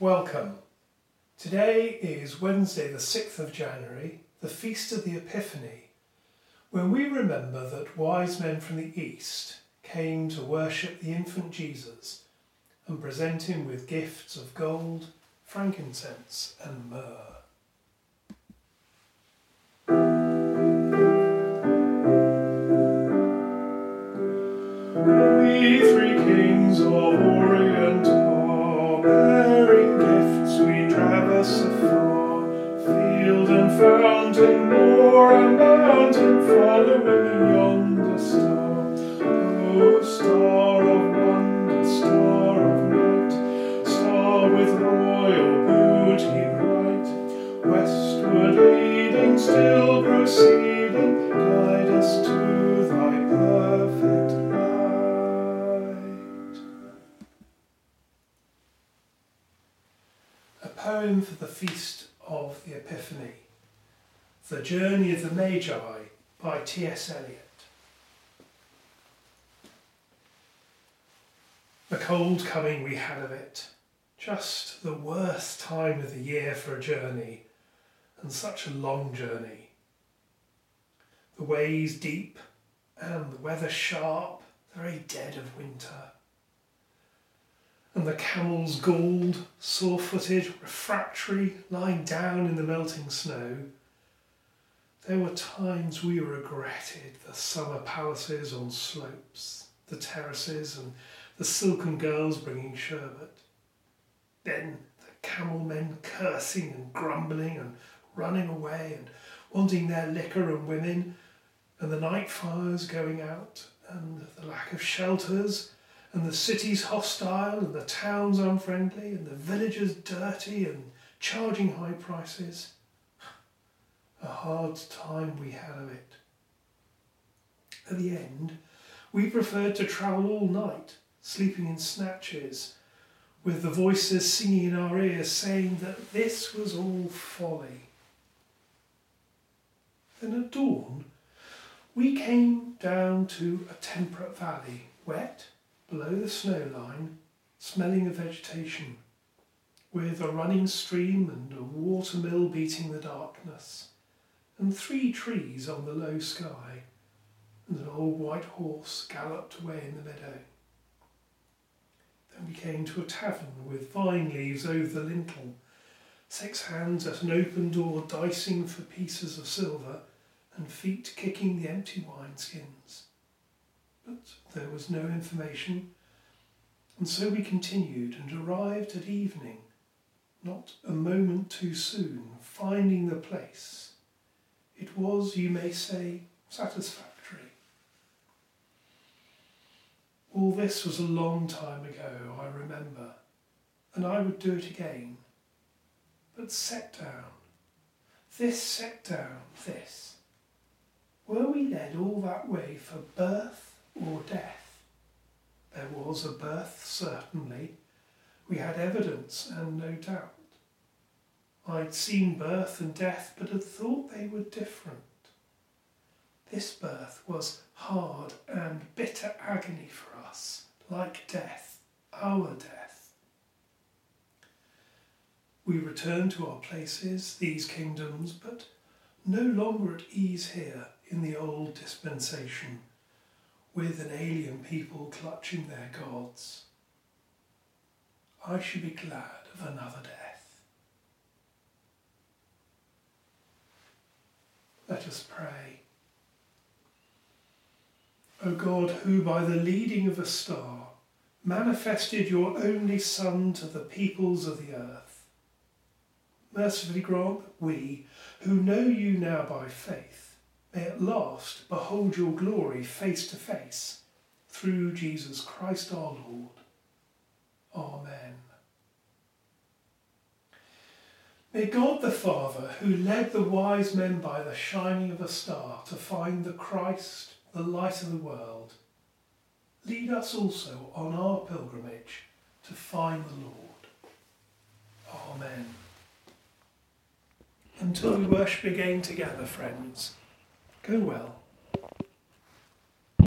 Welcome. Today is Wednesday, the 6th of January, the Feast of the Epiphany, when we remember that wise men from the East came to worship the infant Jesus and present him with gifts of gold, frankincense, and myrrh. With royal beauty bright, westward leading, still proceeding, guide us to thy perfect light. A poem for the feast of the Epiphany. The Journey of the Magi by T.S. Eliot. The cold coming we had of it, just the worst time of the year for a journey, and such a long journey. The ways deep and the weather sharp, the very dead of winter. And the camels galled, sore footed, refractory, lying down in the melting snow. There were times we regretted the summer palaces on slopes, the terraces, and the silken girls bringing sherbet. Then the camel men cursing and grumbling and running away and wanting their liquor and women, and the night fires going out, and the lack of shelters, and the cities hostile, and the towns unfriendly, and the villagers dirty and charging high prices. A hard time we had of it. At the end, we preferred to travel all night, sleeping in snatches, with the voices singing in our ears saying that this was all folly. Then at dawn, we came down to a temperate valley, wet, below the snow line, smelling of vegetation, with a running stream and a water mill beating the darkness, and three trees on the low sky, and an old white horse galloped away in the meadow. Then we came to a tavern with vine leaves over the lintel, six hands at an open door dicing for pieces of silver, and feet kicking the empty wineskins. But there was no information, and so we continued and arrived at evening, not a moment too soon, finding the place. It was, you may say, satisfactory. All this was a long time ago, and I would do it again. But set down, this set down, this. Were we led all that way for birth or death? There was a birth, certainly. We had evidence and no doubt. I'd seen birth and death, but had thought they were different. This birth was hard and bitter agony for us, like death, our death. We return to our places, these kingdoms, but no longer at ease here in the old dispensation, with an alien people clutching their gods. I should be glad of another death. Let us pray. O God, who by the leading of a star manifested your only Son to the peoples of the earth, mercifully grant that we, who know you now by faith, may at last behold your glory face to face through Jesus Christ our Lord. Amen. May God the Father, who led the wise men by the shining of a star to find the Christ, the light of the world, lead us also on our pilgrimage to find the Lord. Amen. Until we worship again together, friends, go well.